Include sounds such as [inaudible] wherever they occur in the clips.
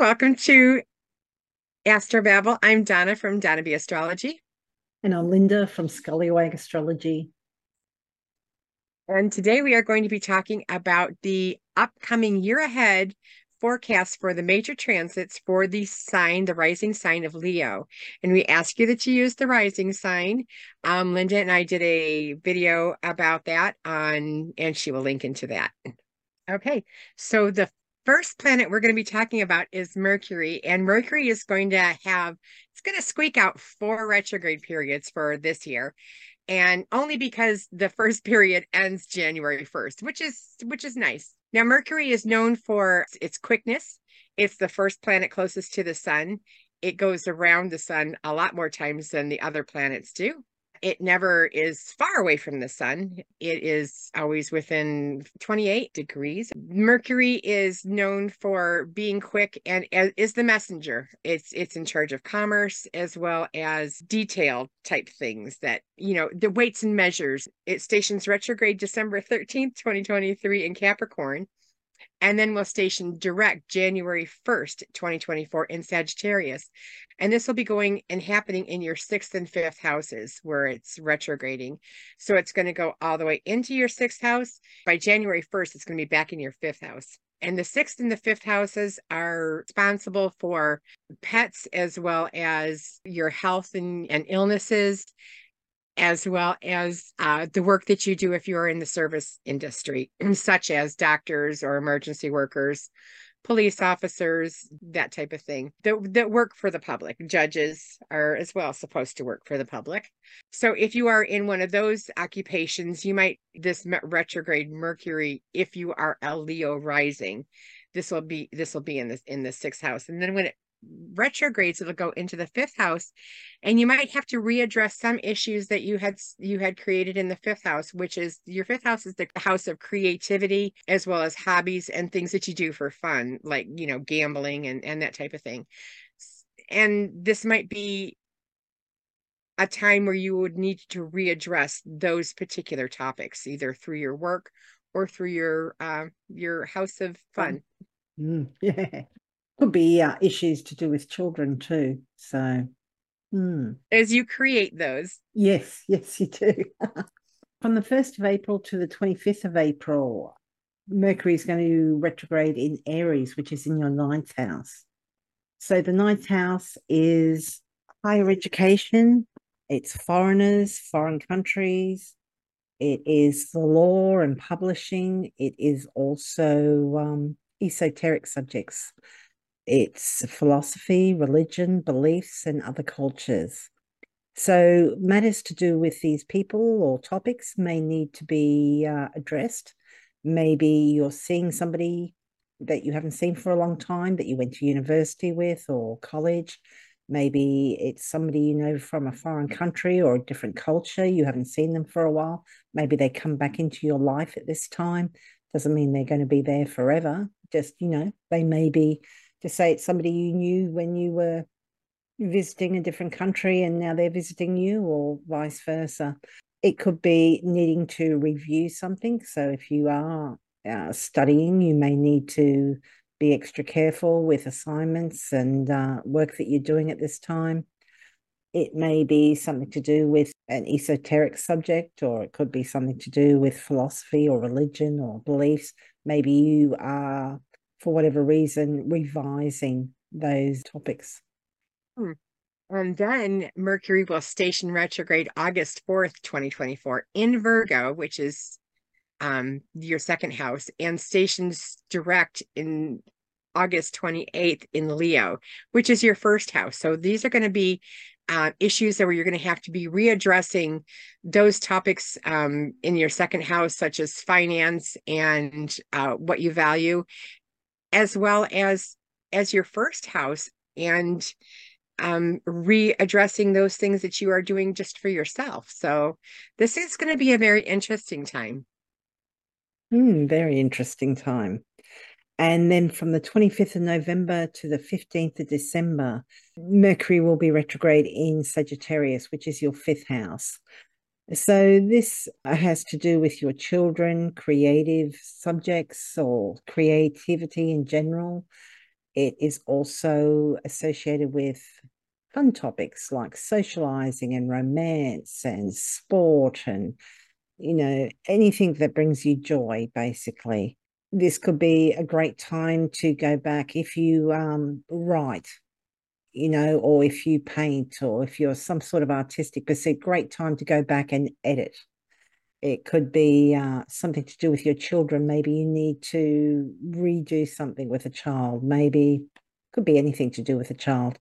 welcome to Astrobabble. I'm Donna from Donna B Astrology. And I'm Linda from Scullywag Astrology. And today we are going to be talking about the upcoming year ahead forecast for the major transits for the sign, the rising sign of Leo. And we ask you that you use the rising sign. Um, Linda and I did a video about that on, and she will link into that. Okay, so the first planet we're going to be talking about is Mercury, and Mercury is going to have it's going to squeak out four retrograde periods for this year, and only because the first [laughs] period ends January 1st, which is which is nice. Now Mercury is known for its quickness. It's the first planet closest to the sun. It goes around the sun a lot more times than the other planets do it never is far away from the sun. It is always within 28 degrees. Mercury is known for being quick and is the messenger. It's it's in charge of commerce as well as detail type things that, you know, the weights and measures. It stations retrograde December 13th, 2023 in Capricorn and then we'll station direct January 1st, 2024 in Sagittarius. And this will be going and happening in your sixth and fifth houses where it's retrograding. So it's going to go all the way into your sixth house. By January 1st, it's going to be back in your fifth house. And the sixth and the fifth houses are responsible for pets as well as your health and, and illnesses as well as uh, the work that you do if you are in the service industry, [clears throat] such as doctors or emergency workers, police officers, that type of thing, that, that work for the public. Judges are as well supposed to work for the public. So if you are in one of those occupations, you might, this retrograde Mercury, if you are a Leo rising, this will be this will be in this in the sixth house and then when it retrogrades it'll go into the fifth house and you might have to readdress some issues that you had you had created in the fifth house which is your fifth house is the house of creativity as well as hobbies and things that you do for fun like you know gambling and and that type of thing. And this might be a time where you would need to readdress those particular topics either through your work or through your uh, your house of fun. Mm, [laughs] yeah could be uh, issues to do with children too. So, hmm. as you create those, yes, yes, you do. [laughs] From the 1st of April to the 25th of April, Mercury is going to retrograde in Aries, which is in your ninth house. So, the ninth house is higher education, it's foreigners, foreign countries, it is the law and publishing, it is also um, esoteric subjects it's philosophy, religion, beliefs, and other cultures. So, matters to do with these people or topics may need to be uh, addressed. Maybe you're seeing somebody that you haven't seen for a long time that you went to university with or college. Maybe it's somebody you know from a foreign country or a different culture. You haven't seen them for a while. Maybe they come back into your life at this time. Doesn't mean they're going to be there forever. Just, you know, they may be to say it's somebody you knew when you were visiting a different country and now they're visiting you, or vice versa. It could be needing to review something. So if you are uh, studying, you may need to be extra careful with assignments and uh, work that you're doing at this time. It may be something to do with an esoteric subject, or it could be something to do with philosophy or religion or beliefs. Maybe you are for whatever reason, revising those topics. Hmm. And then Mercury will station retrograde August 4th, 2024 in Virgo, which is um, your second house, and stations direct in August 28th in Leo, which is your first house. So these are going to be uh, issues that where you're going to have to be readdressing those topics um, in your second house, such as finance and uh, what you value, as well as as your first house and um, readdressing those things that you are doing just for yourself. So this is going to be a very interesting time. Mm, very interesting time. And then from the 25th of November to the 15th of December, Mercury will be retrograde in Sagittarius, which is your fifth house. So, this has to do with your children, creative subjects, or creativity in general. It is also associated with fun topics like socializing and romance and sport and, you know, anything that brings you joy, basically. This could be a great time to go back if you um, write, you know, or if you paint or if you're some sort of artistic pursuit, great time to go back and edit. It could be uh, something to do with your children. Maybe you need to redo something with a child. Maybe could be anything to do with a child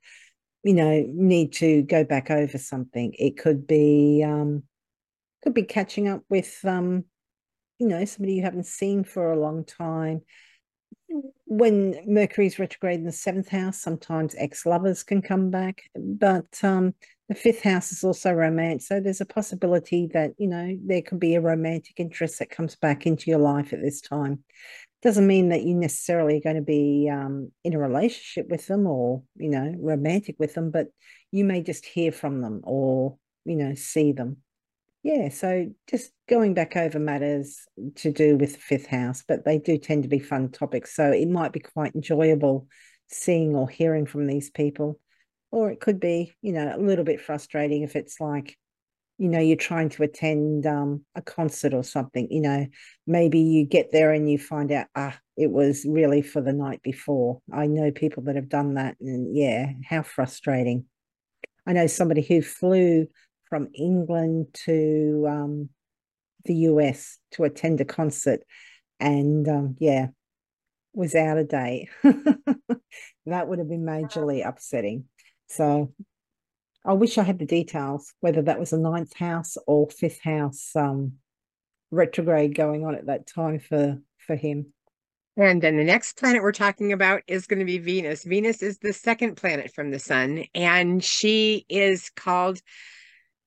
you know need to go back over something it could be um could be catching up with um you know somebody you haven't seen for a long time when mercury's retrograde in the seventh house sometimes ex-lovers can come back. But um the fifth house is also romance so there's a possibility that you know there could be a romantic interest that comes back into your life at this time. Doesn't mean that you necessarily are going to be um, in a relationship with them or you know romantic with them but you may just hear from them or you know see them yeah so just going back over matters to do with the fifth house but they do tend to be fun topics so it might be quite enjoyable seeing or hearing from these people. Or it could be you know a little bit frustrating if it's like you know you're trying to attend um, a concert or something you know maybe you get there and you find out ah it was really for the night before. I know people that have done that and yeah how frustrating. I know somebody who flew from england to um, the us to attend a concert and um, yeah was out of date [laughs] that would have been majorly upsetting so I wish I had the details, whether that was a ninth house or fifth house um, retrograde going on at that time for for him. And then the next planet we're talking about is going to be Venus. Venus is the second planet from the sun, and she is called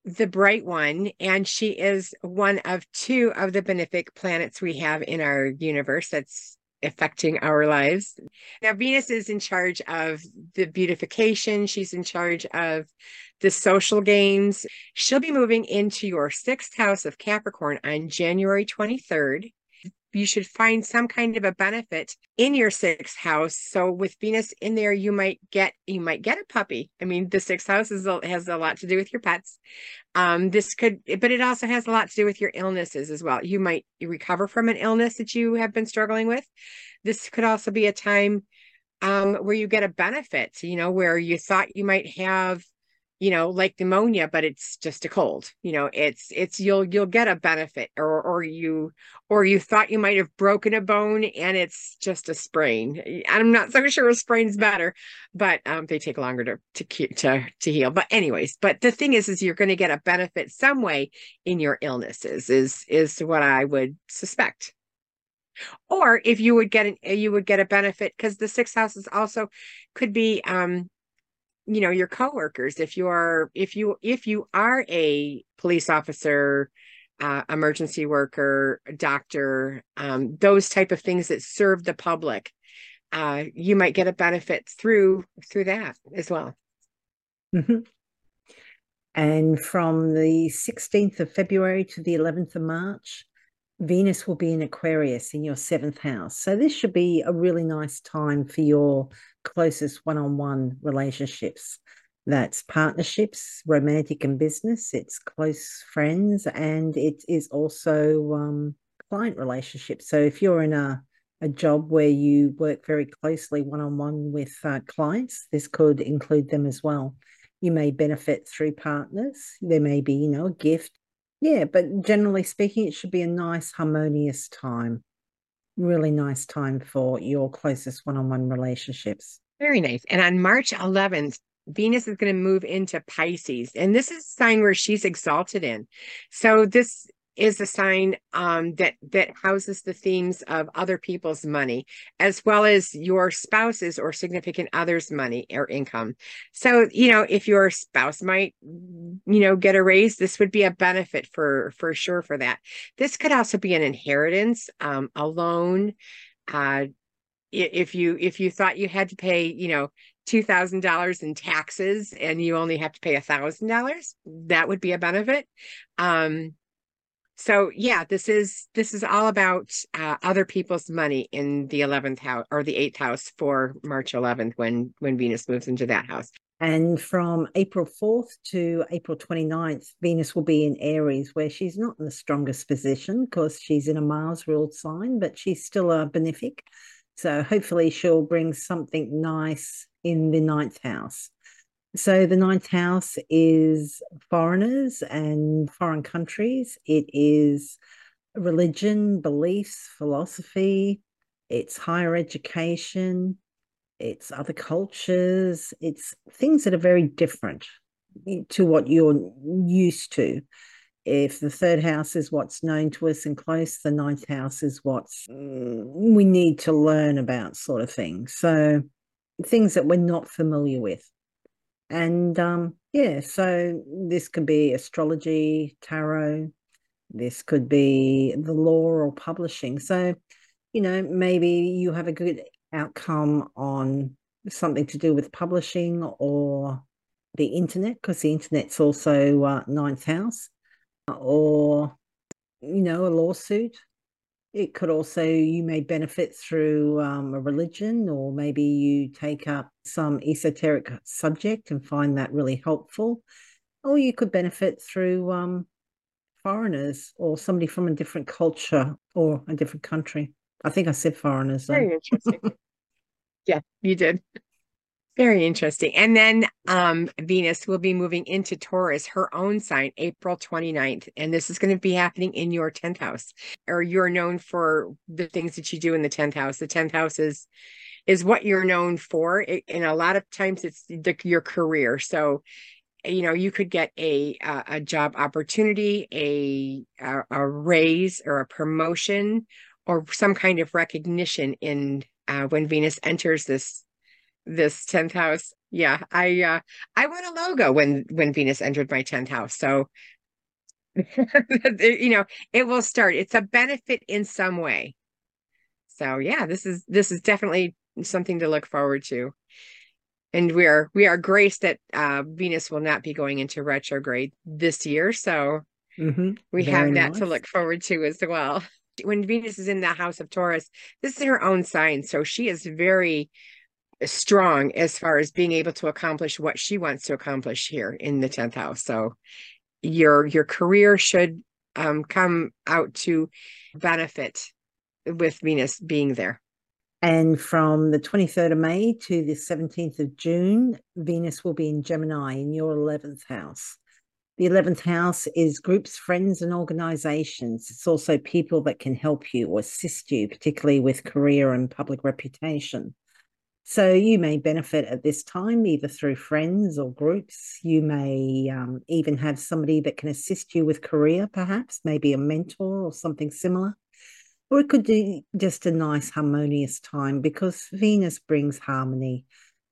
the bright one, and she is one of two of the benefic planets we have in our universe. That's affecting our lives. Now, Venus is in charge of the beautification, she's in charge of the social games. She'll be moving into your sixth house of Capricorn on January 23rd you should find some kind of a benefit in your sixth house. So with Venus in there, you might get you might get a puppy. I mean, the sixth house is, has a lot to do with your pets. Um, this could, but it also has a lot to do with your illnesses as well. You might recover from an illness that you have been struggling with. This could also be a time um, where you get a benefit. You know, where you thought you might have you know like pneumonia but it's just a cold you know it's it's you'll you'll get a benefit or or you or you thought you might have broken a bone and it's just a sprain. I'm not so [laughs] sure a sprain's better but um, they take longer to to to to heal. But anyways but the thing is is you're going to get a benefit some way in your illnesses is is what i would suspect. Or if you would get an you would get a benefit because the sixth house is also could be um you know your coworkers if you are if you if you are a police officer uh, emergency worker doctor um, those type of things that serve the public uh, you might get a benefit through through that as well mm-hmm. and from the 16th of february to the 11th of march Venus will be in Aquarius in your seventh house. So, this should be a really nice time for your closest one on one relationships. That's partnerships, romantic and business, it's close friends, and it is also um, client relationships. So, if you're in a a job where you work very closely one on one with uh, clients, this could include them as well. You may benefit through partners. There may be, you know, a gift yeah, but generally speaking, it should be a nice, harmonious time. Really nice time for your closest one on one relationships. Very nice. And on March 11th, Venus is going to move into Pisces, and this is a sign where she's exalted in. So this is a sign um, that that houses the themes of other people's money as well as your spouse's or significant other's money or income. So you know if your spouse might you know get a raise this would be a benefit for for sure for that. This could also be an inheritance um, a loan uh, if you if you thought you had to pay you know $2000 in taxes and you only have to pay a thousand dollars that would be a benefit. Um so yeah, this is this is all about uh, other people's money in the eleventh house or the eighth house for March eleventh when when Venus moves into that house. And from April 4th to April 29th, Venus will be in Aries, where she's not in the strongest position because she's in a Mars ruled sign, but she's still a benefic. So hopefully she'll bring something nice in the ninth house. So the ninth house is foreigners and foreign countries. It is religion, beliefs, philosophy. It's higher education it's other cultures, it's things that are very different to what you're used to. If the third house is what's known to us and close, the ninth house is what's mm, we need to learn about, sort of thing. So things that we're not familiar with. And um, yeah, so this could be astrology, tarot, this could be the law or publishing. So, you know, maybe you have a good outcome on something to do with publishing or the internet, because the internet's also uh, ninth house, or, you know, a lawsuit. It could also, you may benefit through um, a religion, or maybe you take up some esoteric subject and find that really helpful. Or you could benefit through um, foreigners or somebody from a different culture or a different country. I think I said foreigners. Though. Very interesting. [laughs] yeah, you did. Very interesting. And then um, Venus will be moving into Taurus, her own sign, April 29th. And this is going to be happening in your 10th house, or you're known for the things that you do in the 10th house. The 10th house is is what you're known for. It, and a lot of times it's the, your career. So, you know, you could get a a, a job opportunity, a, a a raise or a promotion or some kind of recognition in uh, when Venus enters this this 10th house. Yeah, I uh I want a logo when when Venus entered my 10th house. So [laughs] you know, it will start. It's a benefit in some way. So yeah, this is this is definitely something to look forward to. And we are we are graced that uh Venus will not be going into retrograde this year. So mm-hmm. we Very have that nice. to look forward to as well when Venus is in the house of Taurus, this is her own sign. So she is very strong as far as being able to accomplish what she wants to accomplish here in the 10th house. So your your career should um, come out to benefit with Venus being there. And from the 23rd of May to the 17th of June, Venus will be in Gemini in your 11th house. The 11th house is groups, friends, and organizations. It's also people that can help you or assist you, particularly with career and public reputation. So you may benefit at this time either through friends or groups. You may um, even have somebody that can assist you with career, perhaps, maybe a mentor or something similar. Or it could be just a nice, harmonious time because Venus brings harmony.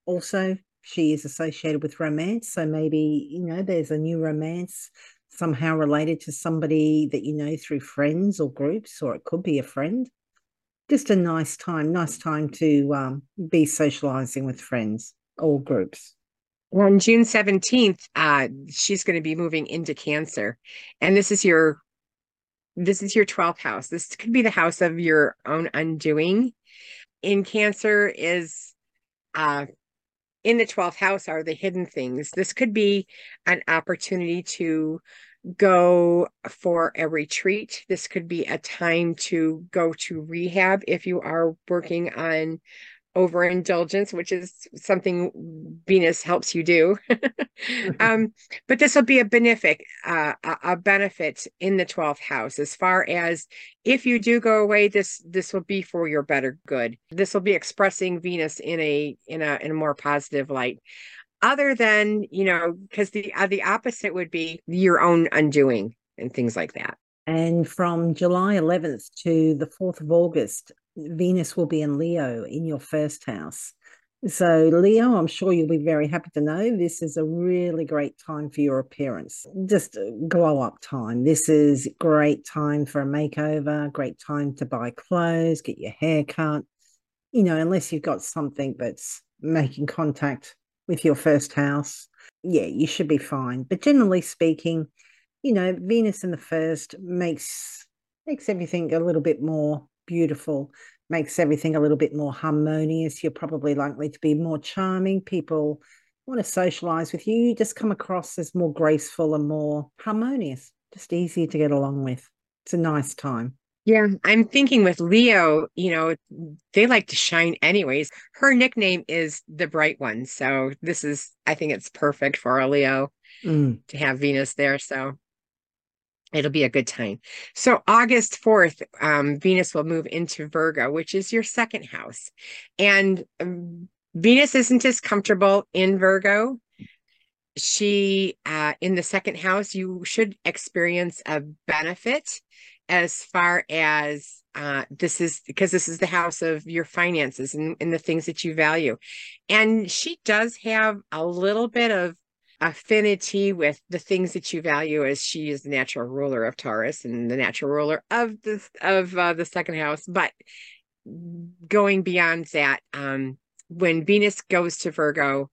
Also, she is associated with romance. So maybe, you know, there's a new romance somehow related to somebody that you know through friends or groups, or it could be a friend. Just a nice time, nice time to um, be socializing with friends or groups. On June 17th, uh, she's going to be moving into Cancer. And this is your this is your 12th house. This could be the house of your own undoing. In Cancer is uh in the 12th house are the hidden things. This could be an opportunity to go for a retreat. This could be a time to go to rehab if you are working on overindulgence, which is something Venus helps you do. [laughs] [laughs] um, but this will be a benefic, uh, a benefit in the 12th house as far as if you do go away, this this will be for your better good. This will be expressing Venus in a in a in a more positive light. Other than you know, because the uh, the opposite would be your own undoing and things like that. And from July 11th to the 4th of August, Venus will be in Leo in your first house. So, Leo, I'm sure you'll be very happy to know this is a really great time for your appearance. Just glow up time. This is great time for a makeover, great time to buy clothes, get your hair cut. You know, unless you've got something that's making contact with your first house, yeah, you should be fine. But generally speaking, you know, Venus in the first makes makes everything a little bit more beautiful, makes everything a little bit more harmonious. You're probably likely to be more charming. People want to socialize with you. You just come across as more graceful and more harmonious, just easier to get along with. It's a nice time. Yeah, I'm thinking with Leo, you know, they like to shine anyways. Her nickname is the bright one. So this is, I think it's perfect for a Leo mm. to have Venus there. So it'll be a good time. So August 4th, um, Venus will move into Virgo, which is your second house. And um, Venus isn't as comfortable in Virgo. She, uh, in the second house, you should experience a benefit as far as uh, this is because this is the house of your finances and, and the things that you value. And she does have a little bit of affinity with the things that you value as she is the natural ruler of Taurus and the natural ruler of the of uh, the second house but going beyond that um when Venus goes to Virgo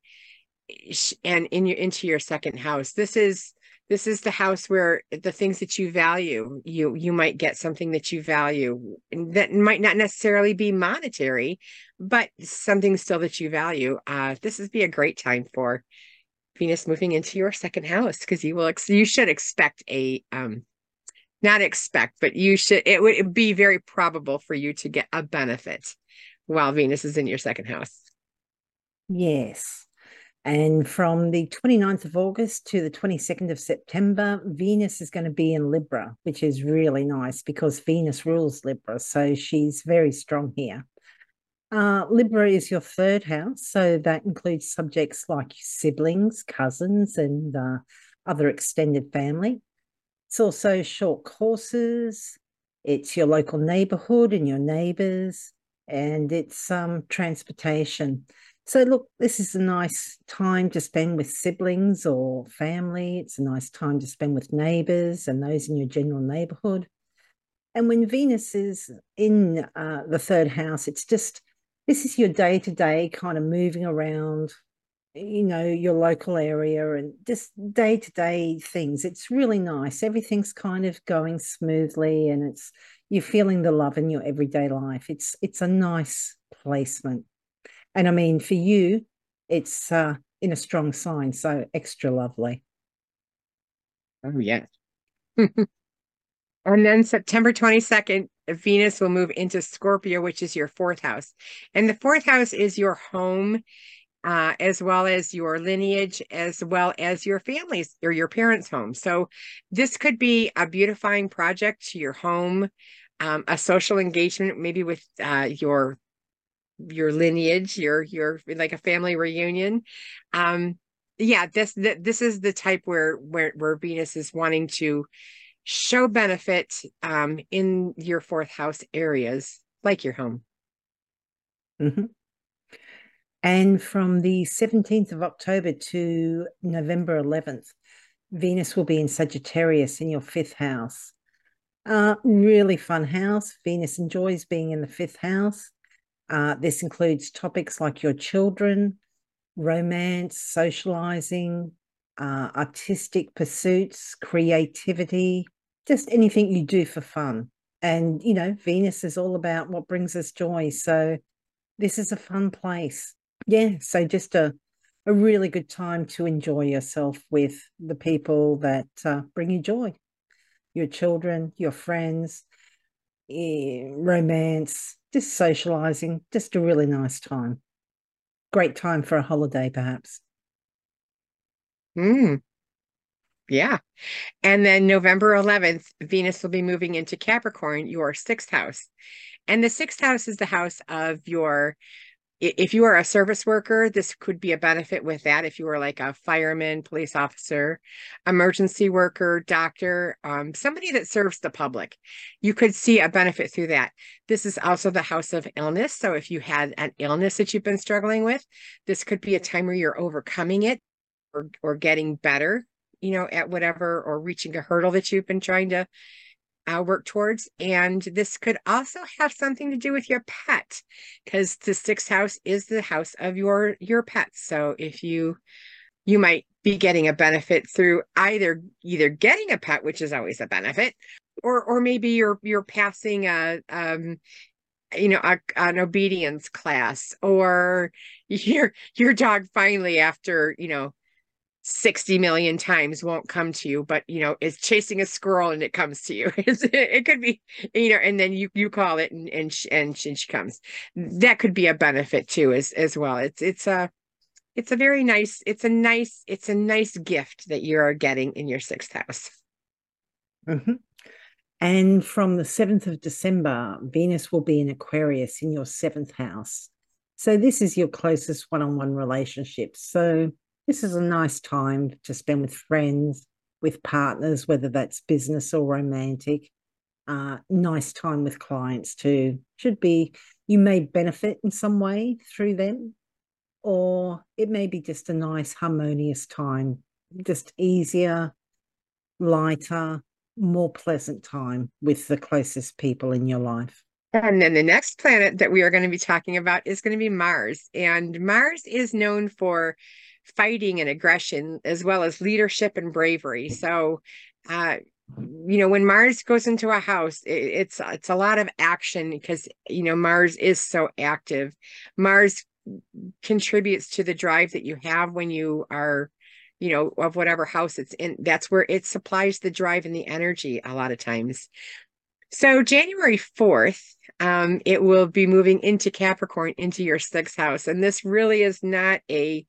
and in your into your second house this is this is the house where the things that you value you you might get something that you value that might not necessarily be monetary but something still that you value uh this would be a great time for Venus moving into your second house because you will ex- you should expect a um not expect but you should it would be very probable for you to get a benefit while Venus is in your second house. Yes. And from the 29th of August to the 22nd of September, Venus is going to be in Libra, which is really nice because Venus rules Libra. So she's very strong here. Uh, Libra is your third house, so that includes subjects like siblings, cousins, and uh, other extended family. It's also short courses. It's your local neighborhood and your neighbors, and it's um, transportation. So, look, this is a nice time to spend with siblings or family. It's a nice time to spend with neighbors and those in your general neighborhood. And when Venus is in uh, the third house, it's just this is your day to day kind of moving around, you know, your local area and just day to day things. It's really nice. Everything's kind of going smoothly and it's you're feeling the love in your everyday life. It's it's a nice placement. And I mean for you, it's uh in a strong sign, so extra lovely. Oh yes. [laughs] and then September 22nd, Venus will move into Scorpio, which is your fourth house. And the fourth house is your home, uh, as well as your lineage, as well as your family's or your parents' home. So this could be a beautifying project to your home, um, a social engagement, maybe with uh, your your lineage, your your like a family reunion. Um, yeah, this this is the type where where where Venus is wanting to show benefit um, in your fourth house areas, like your home. Mm-hmm. And from the 17th of October to November 11th, Venus will be in Sagittarius in your fifth house. Uh, really fun house. Venus enjoys being in the fifth house. Uh, this includes topics like your children, romance, socializing, uh, artistic pursuits, creativity, just anything you do for fun. And, you know, Venus is all about what brings us joy. So this is a fun place. Yeah. So just a, a really good time to enjoy yourself with the people that uh, bring you joy your children, your friends, eh, romance, just socializing, just a really nice time. Great time for a holiday, perhaps. Hmm. Yeah. And then November 11th, Venus will be moving into Capricorn, your sixth house. And the sixth house is the house of your, if you are a service worker, this could be a benefit with that. If you are like a fireman, police officer, emergency worker, doctor, um, somebody that serves the public, you could see a benefit through that. This is also the house of illness. So if you had an illness that you've been struggling with, this could be a time where you're overcoming it or, or getting better you know, at whatever or reaching a hurdle that you've been trying to uh, work towards. And this could also have something to do with your pet because the sixth house is the house of your your pets. So if you you might be getting a benefit through either either getting a pet, which is always a benefit, or or maybe you're you're passing a um you know a, an obedience class or [laughs] your your dog finally after you know 60 million times won't come to you but you know is chasing a squirrel and it comes to you. [laughs] It could be you know and then you you call it and and she, and she, comes. That could be a benefit too as as well. It's it's a it's a very nice it's a nice it's a nice gift that you're getting in your sixth house. Mm-hmm. and from the 7th of december venus will be in aquarius in your seventh house. So this is your closest one-on-one relationship. So this is a nice time to spend with friends, with partners, whether that's business or romantic. Uh, nice time with clients too. Should be, you may benefit in some way through them, or it may be just a nice, harmonious time, just easier, lighter, more pleasant time with the closest people in your life. And then the next planet that we are going to be talking about is going to be Mars. And Mars is known for fighting and aggression as well as leadership and bravery. So uh you know when mars goes into a house it, it's it's a lot of action because you know mars is so active. Mars contributes to the drive that you have when you are you know of whatever house it's in. That's where it supplies the drive and the energy a lot of times. So january 4th um it will be moving into capricorn into your sixth house. And this really is not a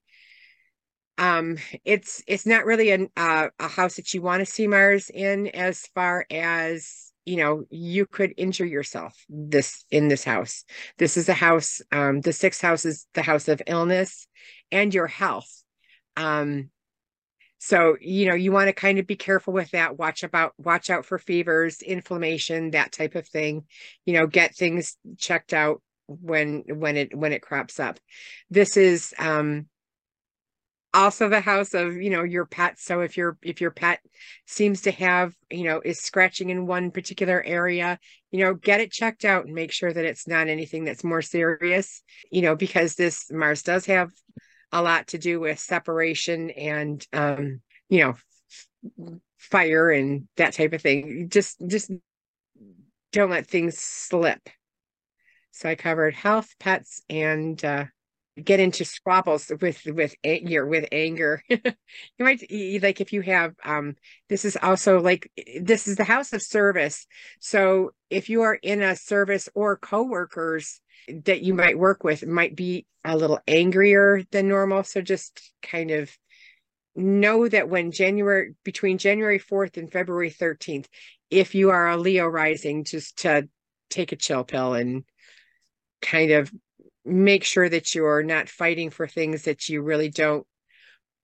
um it's it's not really an, uh, a house that you want to see mars in as far as you know you could injure yourself this in this house. This is a house um the sixth house is the house of illness and your health. Um so you know you want to kind of be careful with that watch about watch out for fevers inflammation that type of thing. You know get things checked out when when it when it crops up. This is um also the house of you know your pet. So if your if your pet seems to have you know is scratching in one particular area you know get it checked out and make sure that it's not anything that's more serious you know because this mars does have a lot to do with separation and um you know fire and that type of thing. Just just don't let things slip. So i covered health pets and uh get into squabbles with with anger with anger. [laughs] You might like if you have um this is also like this is the house of service. So if you are in a service or co-workers that you might work with might be a little angrier than normal. So just kind of know that when january between january 4th and february 13th if you are a leo rising just to take a chill pill and kind of make sure that you're not fighting for things that you really don't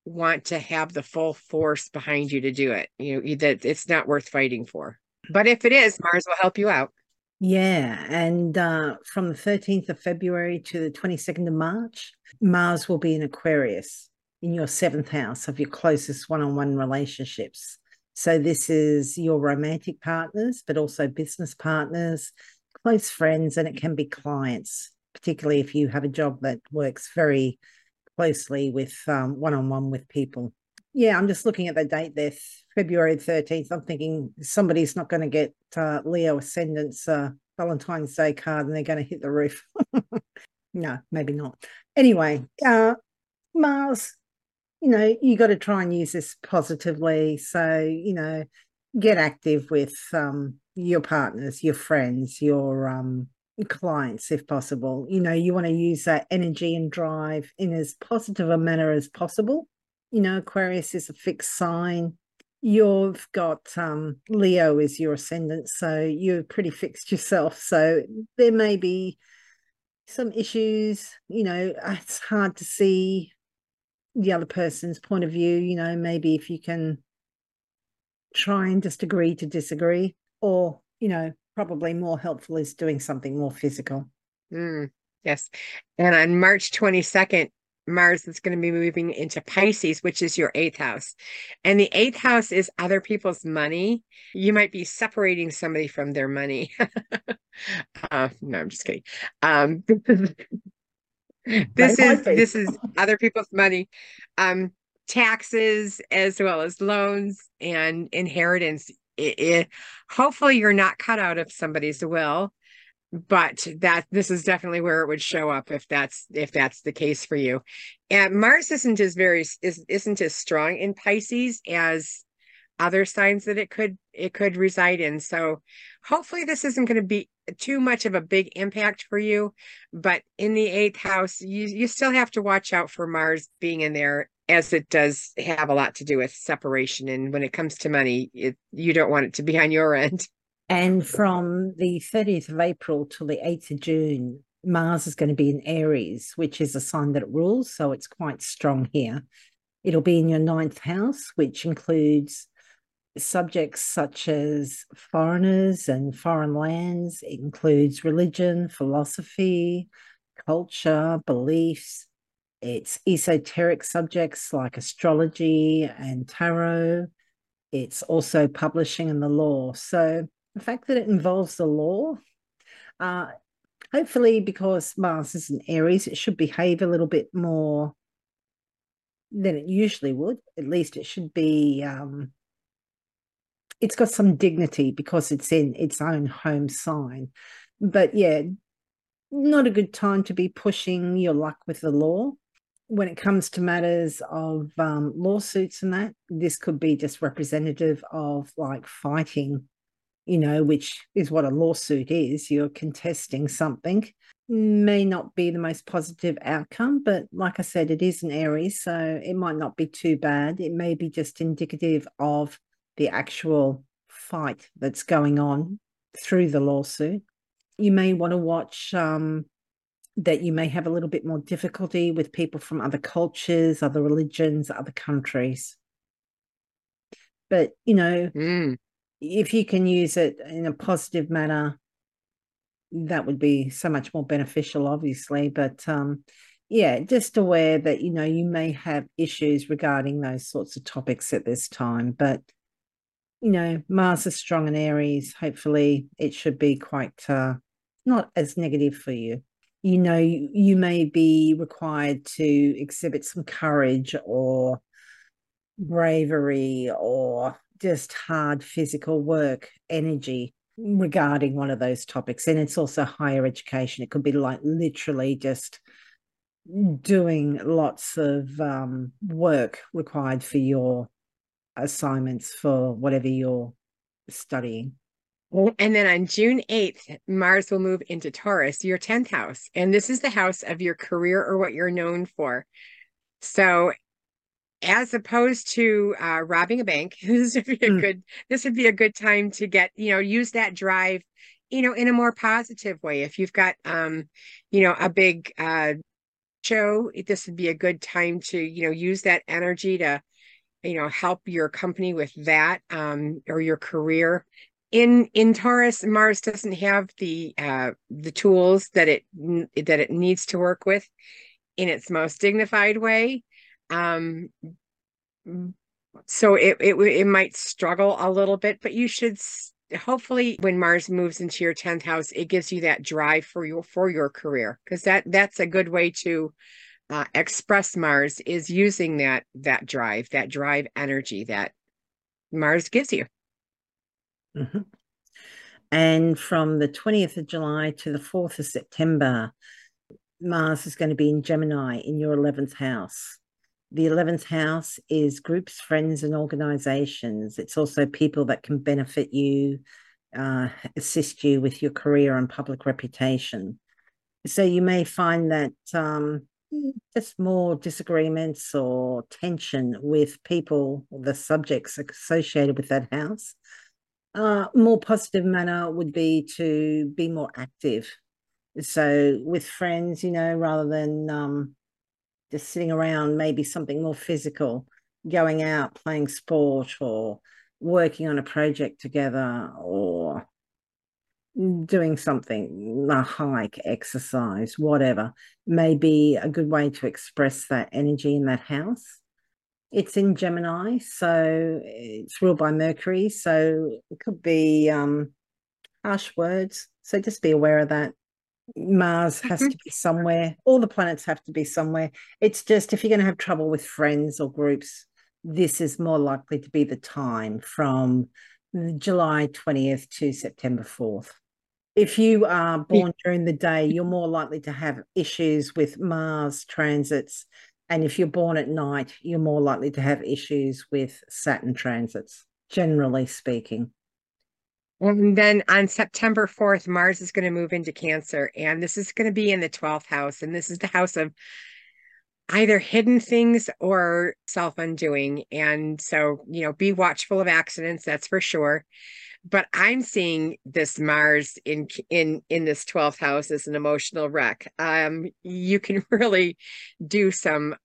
want to have the full force behind you to do it. You know, that it's not worth fighting for. But if it is, Mars will help you out. Yeah. And uh, from the 13th of February to the 22nd of March, Mars will be in Aquarius in your seventh house of your closest one on one relationships. So, this is your romantic partners, but also business partners, close friends, and it can be clients particularly if you have a job that works very closely with one on one with people. Yeah, I'm just looking at the date there, February 13th. I'm thinking somebody's not going to get uh, Leo Ascendant's uh, Valentine's Day card and they're going to hit the roof. [laughs] no, maybe not. Anyway, uh, Mars, you know, you got to try and use this positively. So, you know, get active with um, your partners, your friends, your um, clients if possible. You know, you want to use that energy and drive in as positive a manner as possible. You know, Aquarius is a fixed sign. You've got um, Leo is your ascendant, so you're pretty fixed [laughs] yourself. So there may be some issues. You know, it's hard to see the other person's point of view. You know, maybe if you can try and just agree to disagree, or you know, probably more helpful is doing something more physical. Mm, yes. And on March 22nd, Mars is going to be moving into Pisces, which is your eighth house. And the eighth house is other people's money. You might be separating somebody from their money. [laughs] uh, no, I'm just kidding. Um, [laughs] this is this is, other people's money. Um, taxes as well as loans and inheritance. It, it, hopefully, you're not cut out of somebody's will, but that this is definitely where it would show up if that's if that's the case for you. And Mars isn't as very is, isn't as strong in Pisces as other signs that it could it could reside in. So hopefully this isn't going to be too much of a big impact for you. But in the eighth house, you you still have to watch out for Mars being in there as it does have a lot to do with separation. And when it comes to money, it, you don't want it to be on your end. And from the 30th of April till the 8th of June, Mars is going to be in Aries, which is a sign that it rules. So it's quite strong here. It'll be in your ninth house, which includes subjects such as foreigners and foreign lands. It includes religion, philosophy, culture, beliefs. It's esoteric subjects like astrology and tarot. It's also publishing and the law. So the fact that it involves the law, uh, hopefully because Mars is in Aries, it should behave a little bit more than it usually would. At least it should be um, it's got some dignity because it's in its own home sign. But yeah, not a good time to be pushing your luck with the law. When it comes to matters of um, lawsuits and that, this could be just representative of like fighting, you know, which is what a lawsuit is. You're contesting something. May not be the most positive outcome, but like I said, it is an Aries, so it might not be too bad. It may be just indicative of the actual fight that's going on through the lawsuit. You may want to watch um, that you may have a little bit more difficulty with people from other cultures, other religions, other countries. But, you know, mm. if you can use it in a positive manner, that would be so much more beneficial, obviously. But um, yeah, just aware that, you know, you may have issues regarding those sorts of topics at this time. But you know, Mars is strong in Aries. Hopefully, it should be quite uh, not as negative for you. You know, you, may be required to exhibit some courage or bravery or just hard physical work energy regarding one of those topics. And it's also higher education. It could be like literally just doing lots of um, work required for your assignments for whatever you're studying. And then on June 8th, Mars will move into Taurus, your 10th house. And this is the house of your career or what you're known for. So as opposed to uh, robbing a bank, [laughs] this would be a mm. good this would be a good time to get, you know, use that drive, you know, in a more positive way. If you've got um, you know, a big uh show, this would be a good time to, you know, use that energy to you know help your company with that um, or your career in in taurus mars doesn't have the uh the tools that it that it needs to work with in its most dignified way um so it it, it might struggle a little bit but you should hopefully when mars moves into your 10th house it gives you that drive for your for your career because that that's a good way to uh, express Mars is using that that drive, that drive energy that Mars gives you. Mm-hmm. And from the 20th of July to the 4th of September, Mars is going to be in Gemini in your 11th house. The 11th house is groups, friends, and organizations. It's also people that can benefit you, uh, assist you with your career and public reputation. So you may find that um, just more disagreements or tension with people, the subjects associated with that house. Uh, more positive manner would be to be more active. So with friends, you know, rather than um, just sitting around, maybe something more physical, going out, playing sport, or working on a project together, or doing something, a hike, exercise, whatever, may be a good way to express that energy in that house. It's in Gemini, so it's ruled by Mercury, so it could be um, harsh words. So just be aware of that. Mars has mm-hmm. to be somewhere. All the planets have to be somewhere. It's just if you're going to have trouble with friends or groups, this is more likely to be the time from July 20th to September 4th. If you are born during the day, you're more likely to have issues with Mars transits. And if you're born at night, you're more likely to have issues with Saturn transits, generally speaking. And then on September 4th, Mars is going to move into Cancer, and this is going to be in the 12th house. And this is the house of either hidden things or self undoing. And so, you know, be watchful of accidents, that's for sure. But I'm seeing this Mars in in in this 12th house as an emotional wreck. Um, you can [laughs] really do some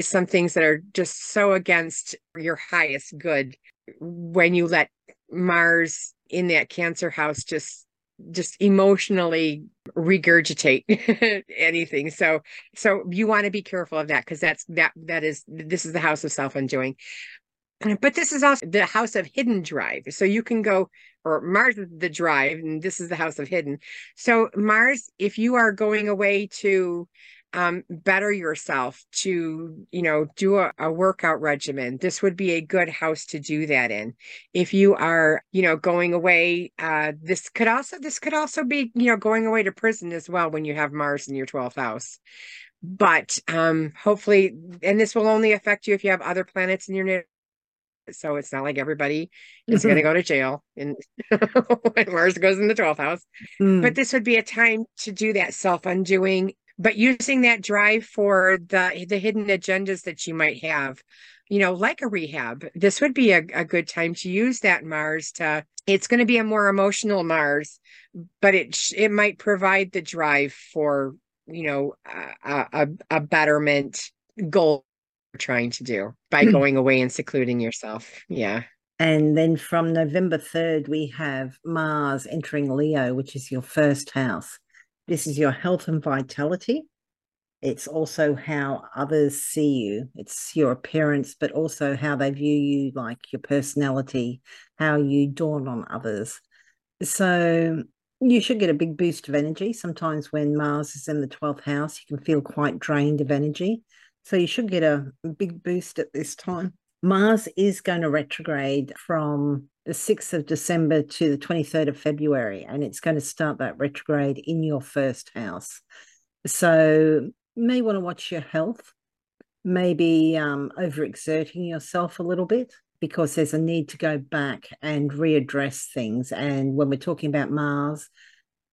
some things that are just so against your highest good when you let Mars in that cancer house just just emotionally regurgitate [laughs] anything so so you want to be careful of that because that's that that is this is the house of self undoing but this is also the house of hidden drive. So you can go or mars the drive and this is the house of hidden. So mars if you are going away to um, better yourself to you know do a, a, workout regimen this would be a good house to do that in. If you are you know going away uh, this could also this could also be you know going away to prison as well when you have mars in your 12th house. But um hopefully and this will only affect you if you have other planets in your so it's not like everybody is going to go to jail and [laughs] when Mars goes in the 12th house. Mm. But this would be a time to do that self undoing but using that drive for the the hidden agendas that you might have you know like a rehab this would be a, a good time to use that mars to it's going to be a more emotional mars but it it might provide the drive for you know a, a, a betterment goal trying to do by hmm. going away and secluding yourself yeah and then from November 3rd, we have Mars entering Leo, which is your first house. This is your health and vitality. It's also how others see you. It's your appearance, but also how they view you, like your personality, how you dawn on others. So you should get a big boost of energy. Sometimes when Mars is in the 12th house, you can feel quite drained of energy. So you should get a big boost at this time. Mars is going to retrograde from the 6th of December to the 23rd of February, and it's going to start that retrograde in your first house. So, you may want to watch your health, maybe um, overexerting yourself a little bit because there's a need to go back and readdress things. And when we're talking about Mars,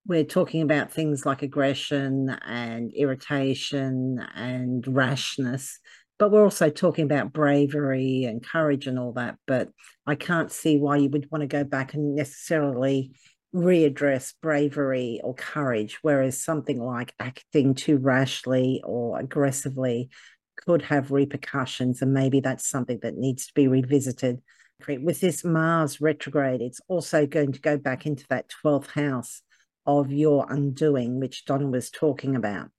we're talking about things like aggression and irritation and rashness but we're also talking about bravery and courage and all that. But I can't see why you would want to go back and necessarily readdress bravery or courage, whereas something like acting too rashly or aggressively could have repercussions. And maybe that's something that needs to be revisited. With this Mars retrograde, it's also going to go back into that 12th house of your undoing, which Don was talking about.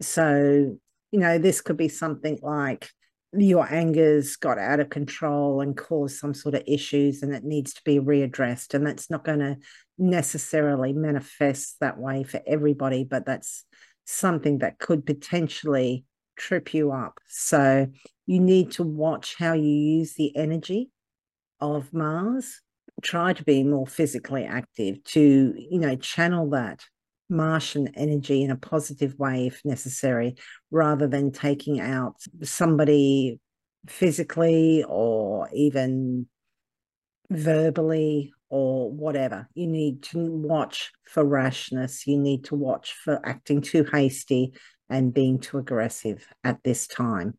So you know, this could be something like your anger's got out of control and caused some sort of issues and it needs to be readdressed. And that's not going to necessarily manifest that way for everybody, but that's something that could potentially trip you up. So you need to watch how you use the energy of Mars. Try to be more physically active to, you know, channel that Martian energy in a positive way if necessary, rather than taking out somebody physically or even verbally or whatever. You need to watch for rashness. You need to watch for acting too hasty and being too aggressive at this time,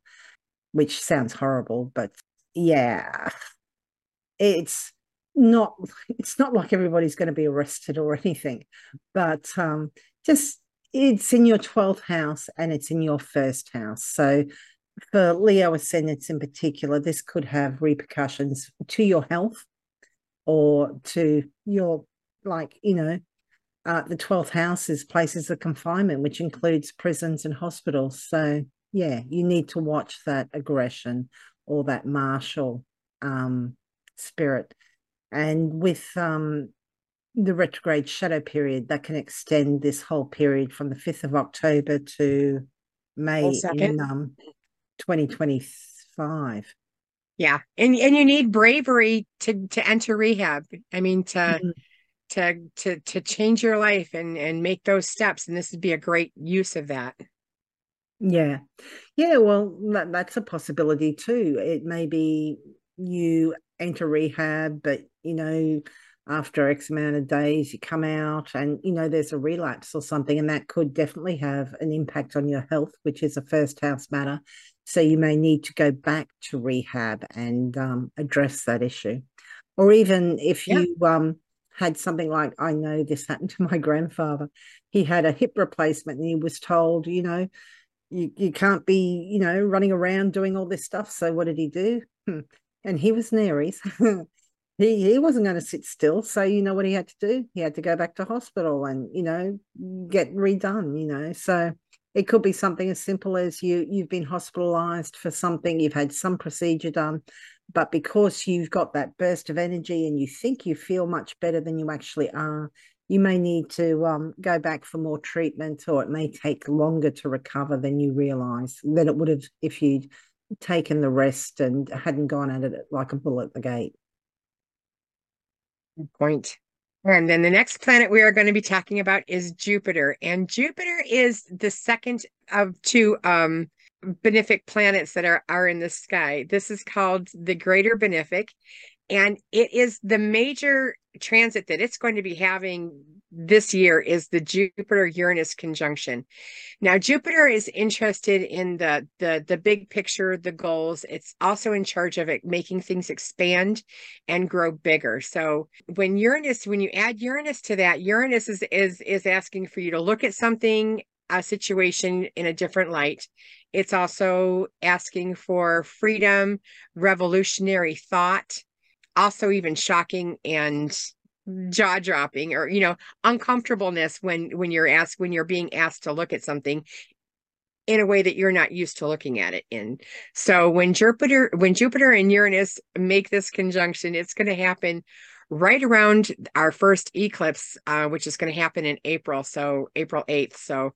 which sounds horrible, but yeah, it's not it's not like everybody's going to be arrested or anything but um just it's in your 12th house and it's in your first house. So for leo ascendants in particular this could have repercussions to your health or to your like you know uh, the 12th house is places of confinement which includes prisons and hospitals. So yeah you need to watch that aggression or that martial um, spirit and with um, the retrograde shadow period that can extend this whole period from the 5th of October to May in um, 2025. Yeah. And and you need bravery to to enter rehab. I mean to mm-hmm. to to to change your life and and make those steps and this would be a great use of that. Yeah. Yeah, well that, that's a possibility too. It may be you enter rehab but you know after X amount of days, you come out and, you know, there's a relapse or something, and that could definitely have an impact on your health, which is a first house matter. So you may need to go back to rehab and um, address that issue. Or even if yeah. you um, had something like, I know this happened [laughs] to my grandfather, he had a hip replacement and he was told, you know, you, you can't be, you know, running around doing all this stuff. So what did he do? [laughs] And he was Aries. [laughs] he he wasn't going to sit still. So you know what he had to do? He had to go back to hospital and you know get redone. You know, so it could be something as simple as you you've been hospitalized for something, you've had some procedure done, but because you've got that burst of energy and you think you feel much better than you actually are, you may need to um, go back for more treatment, or it may take longer to recover than you realize than it would have if you'd taken the rest and hadn't gone at it like a bull at the gate point. And then the next planet we are going to be talking about is Jupiter. And Jupiter is the second of two um, benefic planets that are, are in the sky. This is called the Greater Benefic. And it is the major transit that it's going to be having this year is the Jupiter Uranus conjunction. Now Jupiter is interested in the the the big picture, the goals. It's also in charge of it making things expand and grow bigger. So when Uranus when you add Uranus to that, Uranus is is is asking for you to look at something a situation in a different light. It's also asking for freedom, revolutionary thought, also even shocking and jaw dropping or you know uncomfortableness when when you're asked when you're being asked to look at something in a way that you're not used to looking at it in. So when jupiter when jupiter and uranus make this conjunction it's going to happen right around our first eclipse uh, which is going to happen in april so april 8th so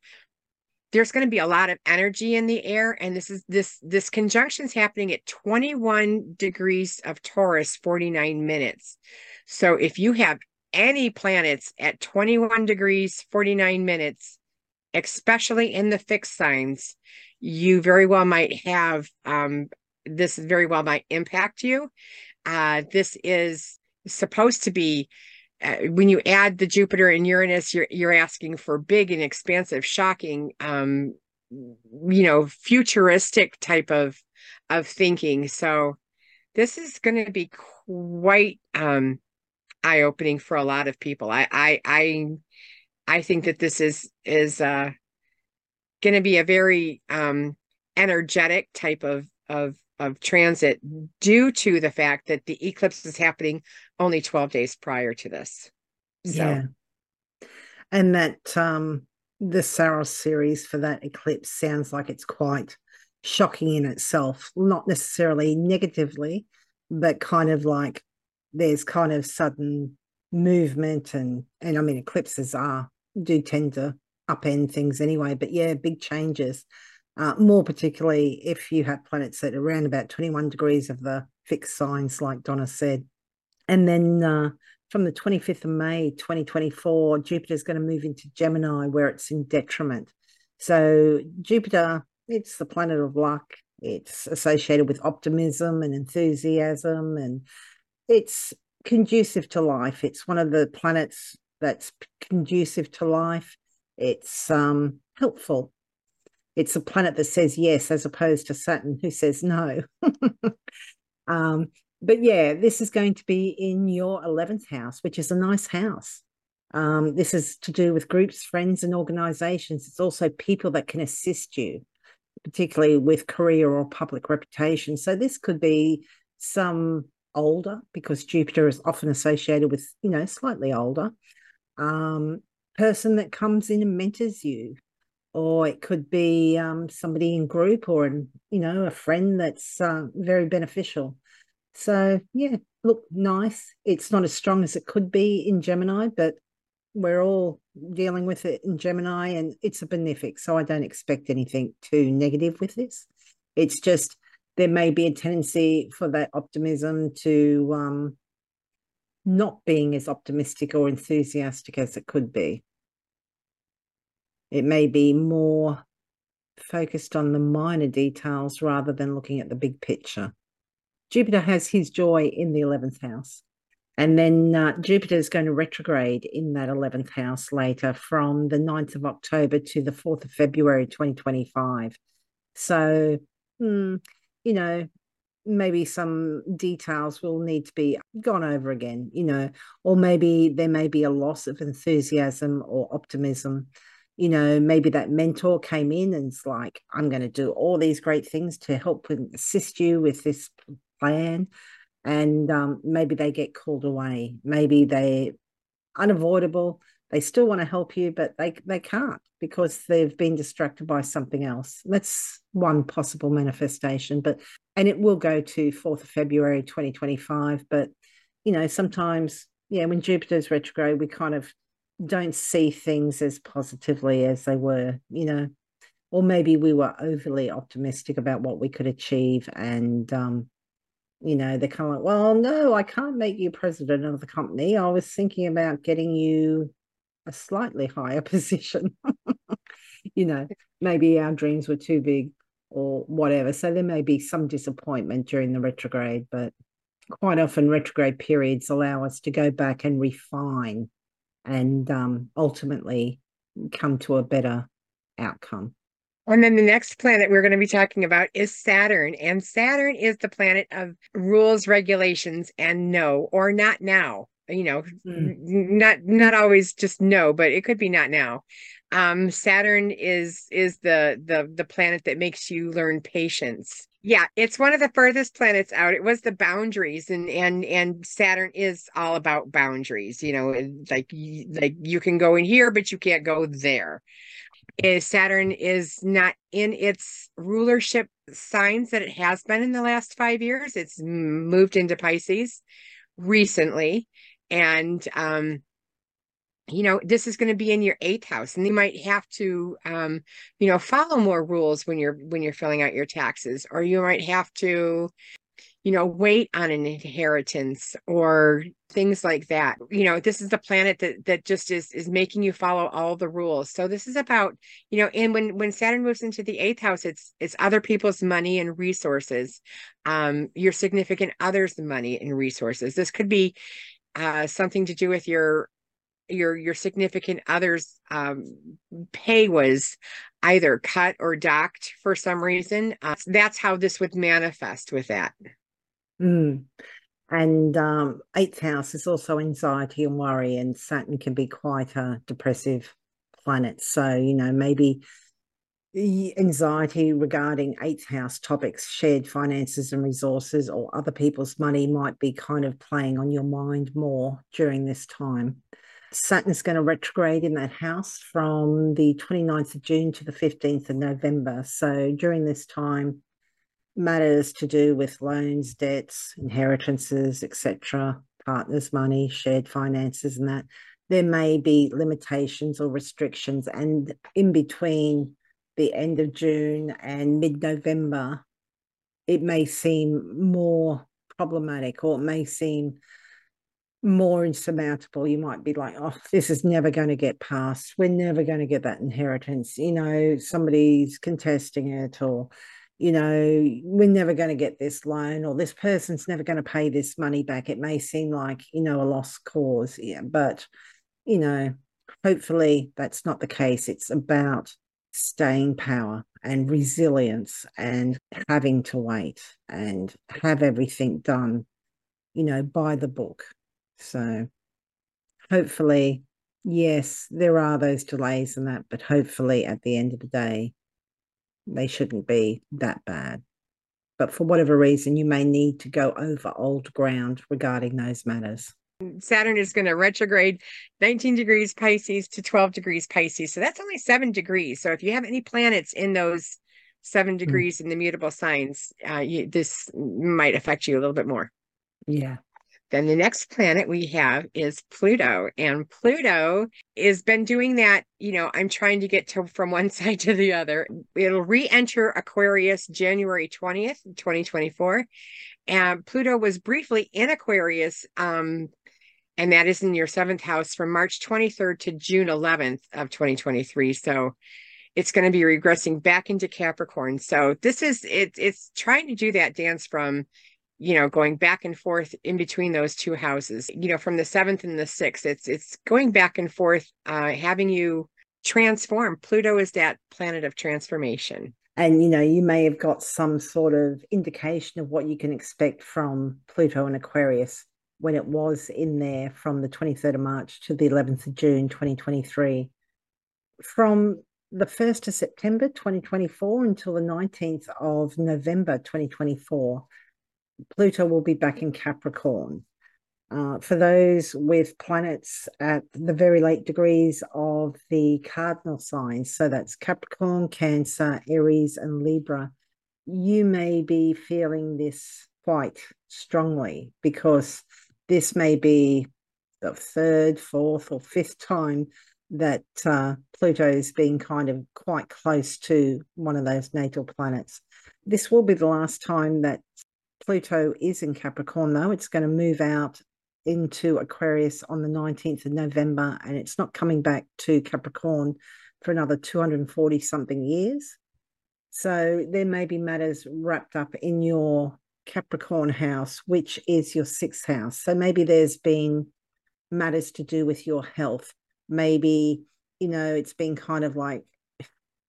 there's going to be a lot of energy in the air and this is this this conjunction is happening at 21 degrees of taurus 49 minutes. So if you have any planets at 21 degrees 49 minutes especially in the fixed signs you very well might have um, this very well might impact you. Uh, this is supposed to be when you add the Jupiter and Uranus, you're you're asking for big and expansive, shocking, um, you know, futuristic type of of thinking. So this is going to be quite um, eye opening for a lot of people. I I I I think that this is is uh, going to be a very um, energetic type of of of transit due to the fact that the eclipse is happening only 12 days prior to this. So. Yeah. And that um the Saros series for that eclipse sounds like it's quite shocking in itself, not necessarily negatively, but kind of like there's kind of sudden movement and and I mean eclipses are do tend to upend things anyway, but yeah, big changes uh, more particularly if you have planets that are around about 21 degrees of the fixed signs, like Donna said. And then uh, from the 25th of May 2024, Jupiter is going to move into Gemini where it's in detriment. So, Jupiter, it's the planet of luck. It's associated with optimism and enthusiasm, and it's conducive to life. It's one of the planets that's conducive to life. It's um, helpful it's a planet that says yes as opposed to Saturn who says no. [laughs] um, but yeah, this is going to be in your 11th house, which is a nice house. Um, this is to do with groups, friends, and organizations. It's also people that can assist you, particularly with career or public reputation. So this could be some older, because Jupiter is often associated with, you know, slightly older um, person that comes in and mentors you or it could be um, somebody in group or an, you know a friend that's uh, very beneficial So yeah, look nice. It's not as strong as it could be in Gemini, but we're all dealing with it in Gemini and it's a benefic. So I don't expect anything too negative with this. It's just there may be a tendency for that optimism to um, not being as optimistic or enthusiastic as it could be. It may be more focused on the minor details rather than looking at the big picture. Jupiter has his joy in the 11th house. And then uh, Jupiter is going to retrograde in that 11th house later from the 9th of October to the 4th of February 2025. So, hmm, you know, maybe some details will need to be gone over again, you know, or maybe there may be a loss of enthusiasm or optimism. You know, maybe that mentor came in and it's like, I'm going to do all these great things to help and assist you with this plan and um, maybe they get called away. Maybe they're unavoidable. They still want to help you, but they they can't because they've been distracted by something else. That's one possible manifestation. But and it will go to 4th of February 2025. But you know, sometimes, yeah, when Jupiter's retrograde, we kind of don't see things as positively as they were, you know. Or maybe we were overly optimistic about what we could achieve and um, you know, they're kind of like, well, no, I can't make you president of the company. I was thinking about getting you a slightly higher [laughs] position. you know, maybe our dreams were too big or whatever. So there may be some disappointment during the retrograde, but quite often retrograde periods allow us to go back and refine and um, ultimately come to a better outcome. And then the next planet we're going to be talking about is Saturn. And Saturn is the planet of rules, regulations, and no or not now. You know, mm. not not always just no, but it could be not now. Um, Saturn is is the the the planet that makes you learn patience. Yeah, it's one of the furthest planets out. It was the boundaries, and and and Saturn is all about boundaries. You know, like like you can go in here, but you can't go there is Saturn is not in its rulership signs that it has been in the last five years. It's moved into Pisces recently. And um, you know, this is going to be in your eighth house, and you might have to um, you know, follow more rules when you're when you're filling out your taxes, or you might have to you know, wait on an inheritance or things like that. You know, this is the planet that that just is is making you follow all the rules. So this is about, you know, and when when Saturn moves into the eighth house, it's it's other people's money and resources, um, your significant other's money and resources. This could be uh something to do with your your your significant other's um, pay was either cut or docked for some reason. Uh, that's how this would manifest with that. Mm. And um, eighth house is also anxiety and worry, and Saturn can be quite a depressive planet. So, you know, maybe anxiety regarding eighth house topics, shared finances and resources, or other people's money might be kind of playing on your mind more during this time. Saturn is going to retrograde in that house from the 29th of June to the 15th of November. So during this time, matters to do with loans, debts, inheritances, etc., partners' money, shared finances, and that there may be limitations or restrictions. And in between the end of June and mid November, it may seem more problematic or it may seem more insurmountable. You might be like, oh, this is never going to get passed. We're never going to get that inheritance. You know, somebody's contesting it or you know, we're never going to get this loan or this person's never going to pay this money back. It may seem like, you know, a lost cause. Yeah. But, you know, hopefully that's not the case. It's about staying power and resilience and having to wait and have everything done, you know, by the book. So hopefully, yes, there are those delays and that, but hopefully at the end of the day, they shouldn't be that bad. But for whatever reason, you may need to go over old ground regarding those matters. Saturn is going to retrograde 19 degrees Pisces to 12 degrees Pisces. So that's only seven degrees. So if you have any planets in those seven hmm. degrees mm. in the mutable signs, uh, you, this might affect you a little bit more. Yeah. Then the next planet we have is Pluto, and Pluto has been doing that. You know, I'm trying to get to from one [laughs] side to the other. It'll re-enter Aquarius January 20th, 2024. And Pluto was briefly in Aquarius, um, and that is in your seventh house from March 23rd to June 11th of 2023. So it's going to be regressing back into Capricorn. So this is it, it's trying to do that dance from you know going back and forth in between those two houses. You know from the seventh and the sixth it's it's going back and forth uh having you transform. Pluto is that planet of transformation. And you know you may have got some sort of indication of what you can expect from pluto and aquarius when it was in there from the 23rd of march to the 11th of june 2023 from the 1st of september 2024 until the 19th of november 2024 Pluto will be back in Capricorn. Uh, for those with planets at the very late degrees of the cardinal signs, so that's Capricorn, Cancer, Aries, and Libra, you may be feeling this quite strongly because this may be the third, fourth, or fifth time that uh, Pluto's been kind of quite close to one of those natal planets. This will be the last time that Pluto is in Capricorn, though. It's going to move out into Aquarius on the 19th of November, and it's not coming back to Capricorn for another 240 something years. So there may be matters wrapped up in your Capricorn house, which is your sixth house. So maybe there's been matters to do with your health. Maybe, you know, it's been kind of like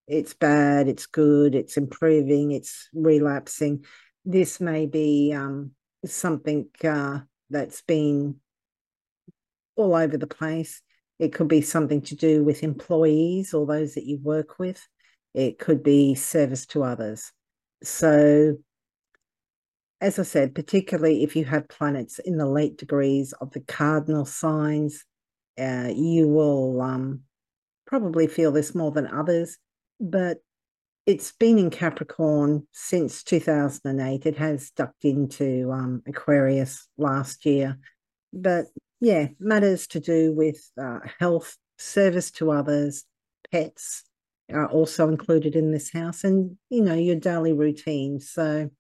it's bad, it's good, it's improving, it's relapsing this may be um, something uh, that's been all over the place. It could be something to do with employees or those that you work with. It could be service to others. So, as I said, particularly if you have planets in the late degrees of the cardinal signs, uh, you will um, probably feel this more than others. But it's been in Capricorn since 2008. It has ducked into um, Aquarius last year. But yeah, matters to do with uh, health, service to others, pets are also included in this house, and you know, your daily routine. So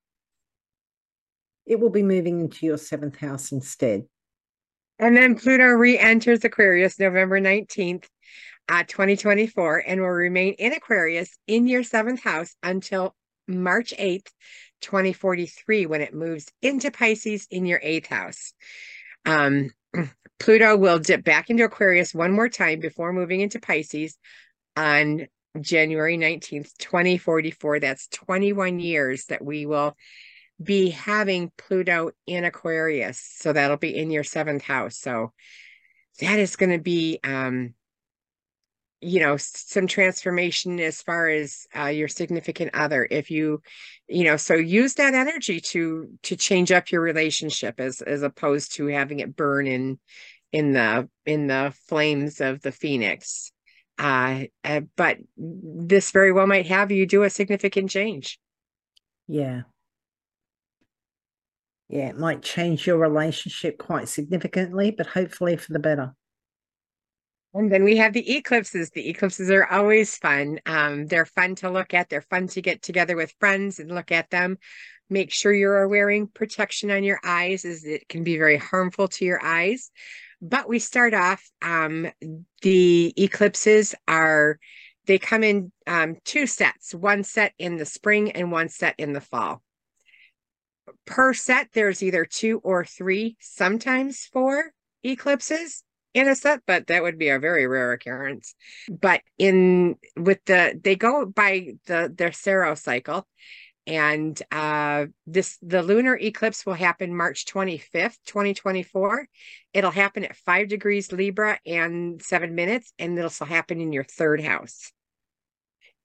it will be moving into your seventh house instead. And then Pluto re enters Aquarius November 19th at 2024 and will remain in Aquarius in your seventh house until March 8th, 2043, when it moves into Pisces in your eighth house. Um, [clears throat] Pluto will dip back into Aquarius one more time before moving into Pisces on January 19th, 2044. That's 21 years that we will be having Pluto in Aquarius. So that'll be in your seventh house. So that is going to be um, you know some transformation as far as uh, your significant other if you you know so use that energy to to change up your relationship as as opposed to having it burn in in the in the flames of the phoenix. Uh, uh but this very well might have you do a significant change. Yeah. Yeah it might change your relationship quite significantly but hopefully for the better and then we have the eclipses. The eclipses are always fun. Um, they're fun to look at. They're fun to get together with friends and look at them. Make sure you're wearing protection on your eyes, as it can be very harmful to your eyes. But we start off. Um, the eclipses are they come in um, two sets. One set in the spring and one set in the fall. Per set, there's either two or three, sometimes four eclipses in a set, but that would be a very rare occurrence. But in with the they go by the their Saros cycle, and uh this the lunar eclipse will happen March 25th, 2024. It'll happen at five degrees Libra and seven minutes, and it'll happen in your third house.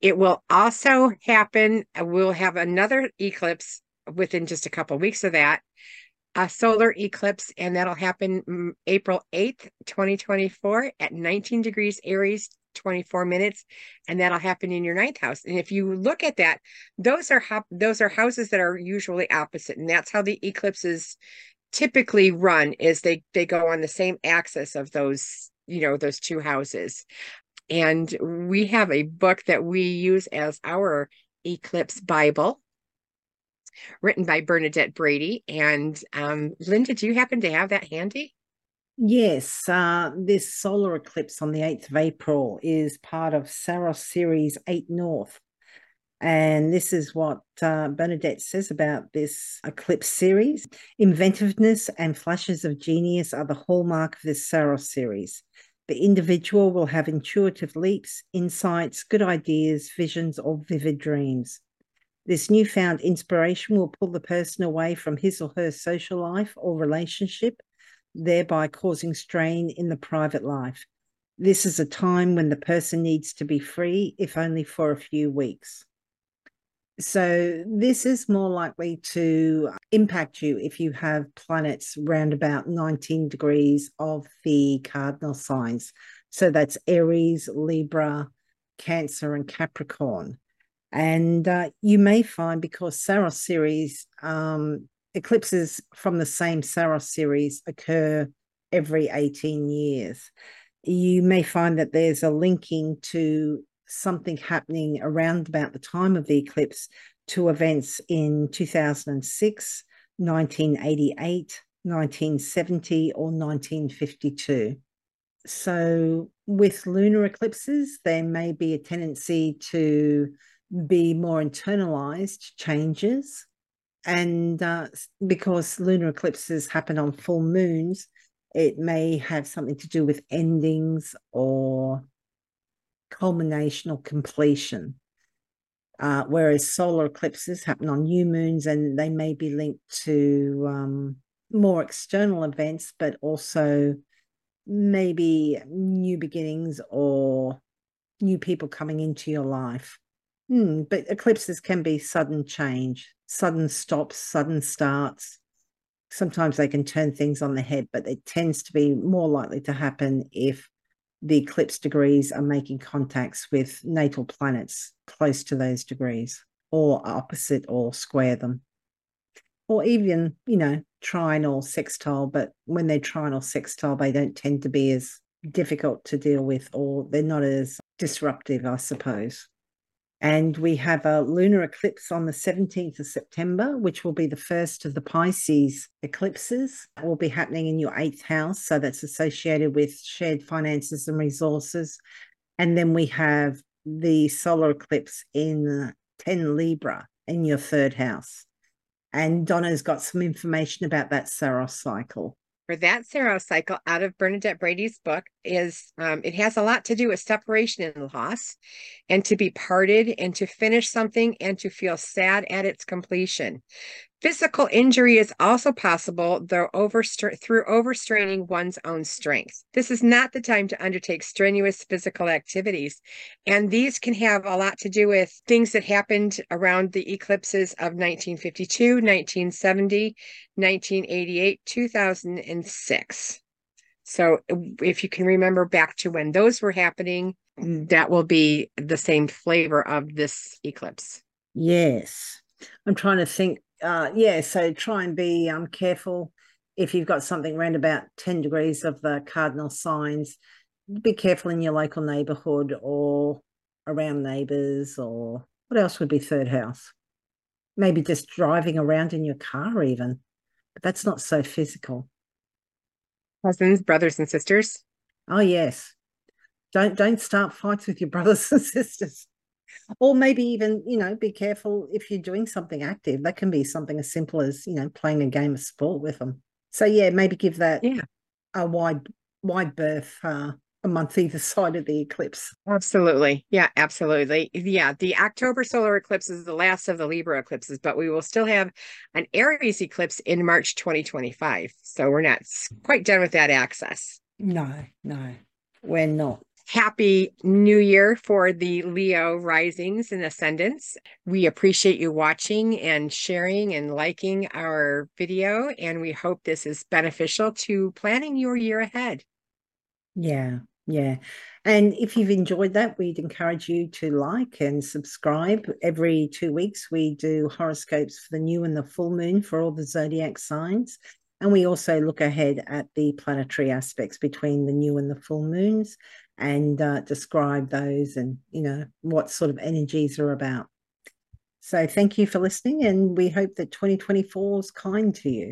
It will also happen, we'll have another eclipse within just a couple of weeks of that a solar eclipse, and that'll happen mm, April 8th, 2024 at 19 degrees Aries, 24 minutes, and that'll happen in your ninth house. And if you look at that, those are those are houses that are usually opposite, and that's how the eclipses typically run is they they go on the same axis of those you know those two houses and we have a book that we use as our eclipse bible written by bernadette brady and um, linda do you happen to have that handy Yes, uh, this solar eclipse on the 8th of April is part of Saros Series 8 North. And this is what uh, Bernadette says about this eclipse series. Inventiveness and flashes of genius are the hallmark of this Saros series. The individual will have intuitive leaps, insights, good ideas, visions, or vivid dreams. This newfound inspiration will pull the person away from his or her social life or relationship thereby causing strain in the private life. This is a time when the person needs to be free, if only for a few weeks. So, this is more likely to impact you if you have planets round about 19 degrees of the cardinal signs. So, that's Aries, Libra, Cancer, and Capricorn. And uh, you may find because Saros series um, eclipses from the same Saros series occur every 18 years. You may find that there's a linking to something happening around about the time of the eclipse to events in 2006, 1988, 1970, or 1952. So, with lunar eclipses, there may be a tendency to be more internalized changes and uh, because lunar eclipses happen on full moons, it may have something to do with endings or culmination or completion. Uh, whereas solar eclipses happen on new moons and they may be linked to um, more external events, but also maybe new beginnings or new people coming into your life. Hmm, but eclipses can be sudden change, sudden stops, sudden starts. Sometimes they can turn things on the head, but it tends to be more likely to happen if the eclipse degrees are making contacts with natal planets close to those degrees or opposite or square them. Or even, you know, trine or sextile, but when they're trine or sextile, they don't tend to be as difficult to deal with or they're not as disruptive, I suppose. And we have a lunar eclipse on the 17th of September, which will be the first of the Pisces eclipses. It will be happening in your eighth house. So that's associated with shared finances and resources. And then we have the solar eclipse in 10 Libra in your third house. And Donna's got some information about that Saros cycle for that Saros cycle out of Bernadette Brady's book is um, it has a lot to do with separation and loss and to be parted and to finish something and to feel sad at its completion. Physical injury is also possible though overstra- through overstraining one's own strength. This is not the time to undertake strenuous physical activities. And these can have a lot to do with things that happened around the eclipses of 1952, 1970, 1988, 2006. So if you can remember back to when those were happening, that will be the same flavor of this eclipse. Yes. I'm trying to think uh, yeah, so try and be um, careful if you've got something around about 10 degrees of the cardinal signs. Be careful in your local neighborhood or around neighbors, or what else would be third house? Maybe just driving around in your car, even. But that's not so physical. Cousins, brothers, and sisters. Oh, yes. Don't don't start fights with your [laughs] brothers and sisters or maybe even you know be careful if you're doing something active that can be something as simple as you know playing a game of sport with them so yeah maybe give that yeah a wide wide berth uh, a month either [laughs] side of the eclipse. Absolutely. Yeah absolutely. Yeah the october solar eclipse is the last of the libra eclipses but we will still have an aries eclipse in march 2025 so we're not quite done with that axis. No no we're not. Happy new year for the Leo risings and ascendants. We appreciate you watching and sharing and liking our video, and we hope this is beneficial to planning your year ahead. Yeah, yeah. And if you've enjoyed that, we'd encourage you to like and subscribe. Every two weeks, we do horoscopes for the new and the full moon for all the zodiac signs. And we also look ahead at the planetary aspects between the new and the full moons and uh, describe those and, you know, what sort of energies are about. So thank you for listening, and we hope that 2024 is kind to you.